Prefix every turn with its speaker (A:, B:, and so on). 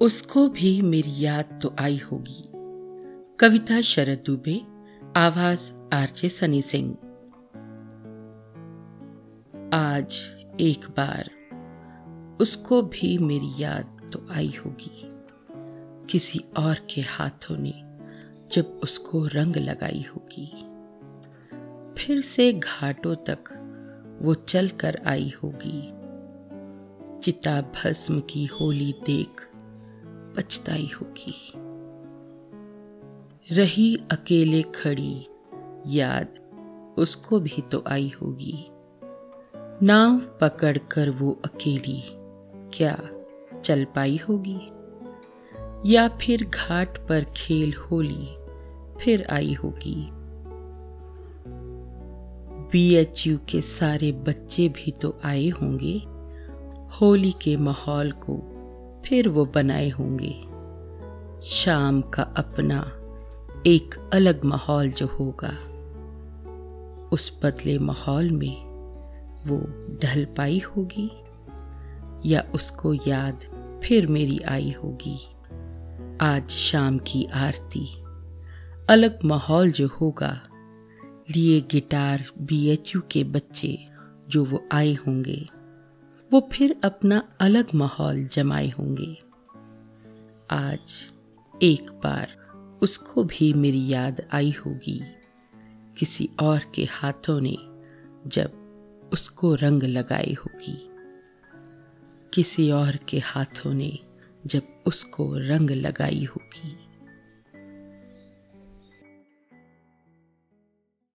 A: उसको भी मेरी याद तो आई होगी। कविता शरद दुबे, आवाज़ आरजे सनी सिंह। आज एक बार उसको भी मेरी याद तो आई होगी। किसी और के हाथों ने जब उसको रंग लगाई होगी। फिर से घाटों तक वो चल कर आई होगी। चिता भस्म की होली देख पछताई होगी। रही अकेले खड़ी, याद उसको भी तो आई होगी। नाव पकड़कर वो अकेली, क्या चल पाई होगी? या फिर घाट पर खेल होली फिर आई होगी? बीएचयू के सारे बच्चे भी तो आए होंगे। होली के माहौल को फिर वो बनाए होंगे। शाम का अपना एक अलग माहौल जो होगा। उस बदले माहौल में वो ढल पाई होगी या उसको याद फिर मेरी आई होगी। आज शाम की आरती, अलग माहौल जो होगा, लिए गिटार बीएचयू के बच्चे जो वो आए होंगे। वो फिर अपना अलग माहौल जमाए होंगे। आज एक बार उसको भी मेरी याद आई होगी। किसी और के हाथों ने जब उसको रंग लगाई होगी। किसी और के हाथों ने जब उसको रंग लगाई होगी।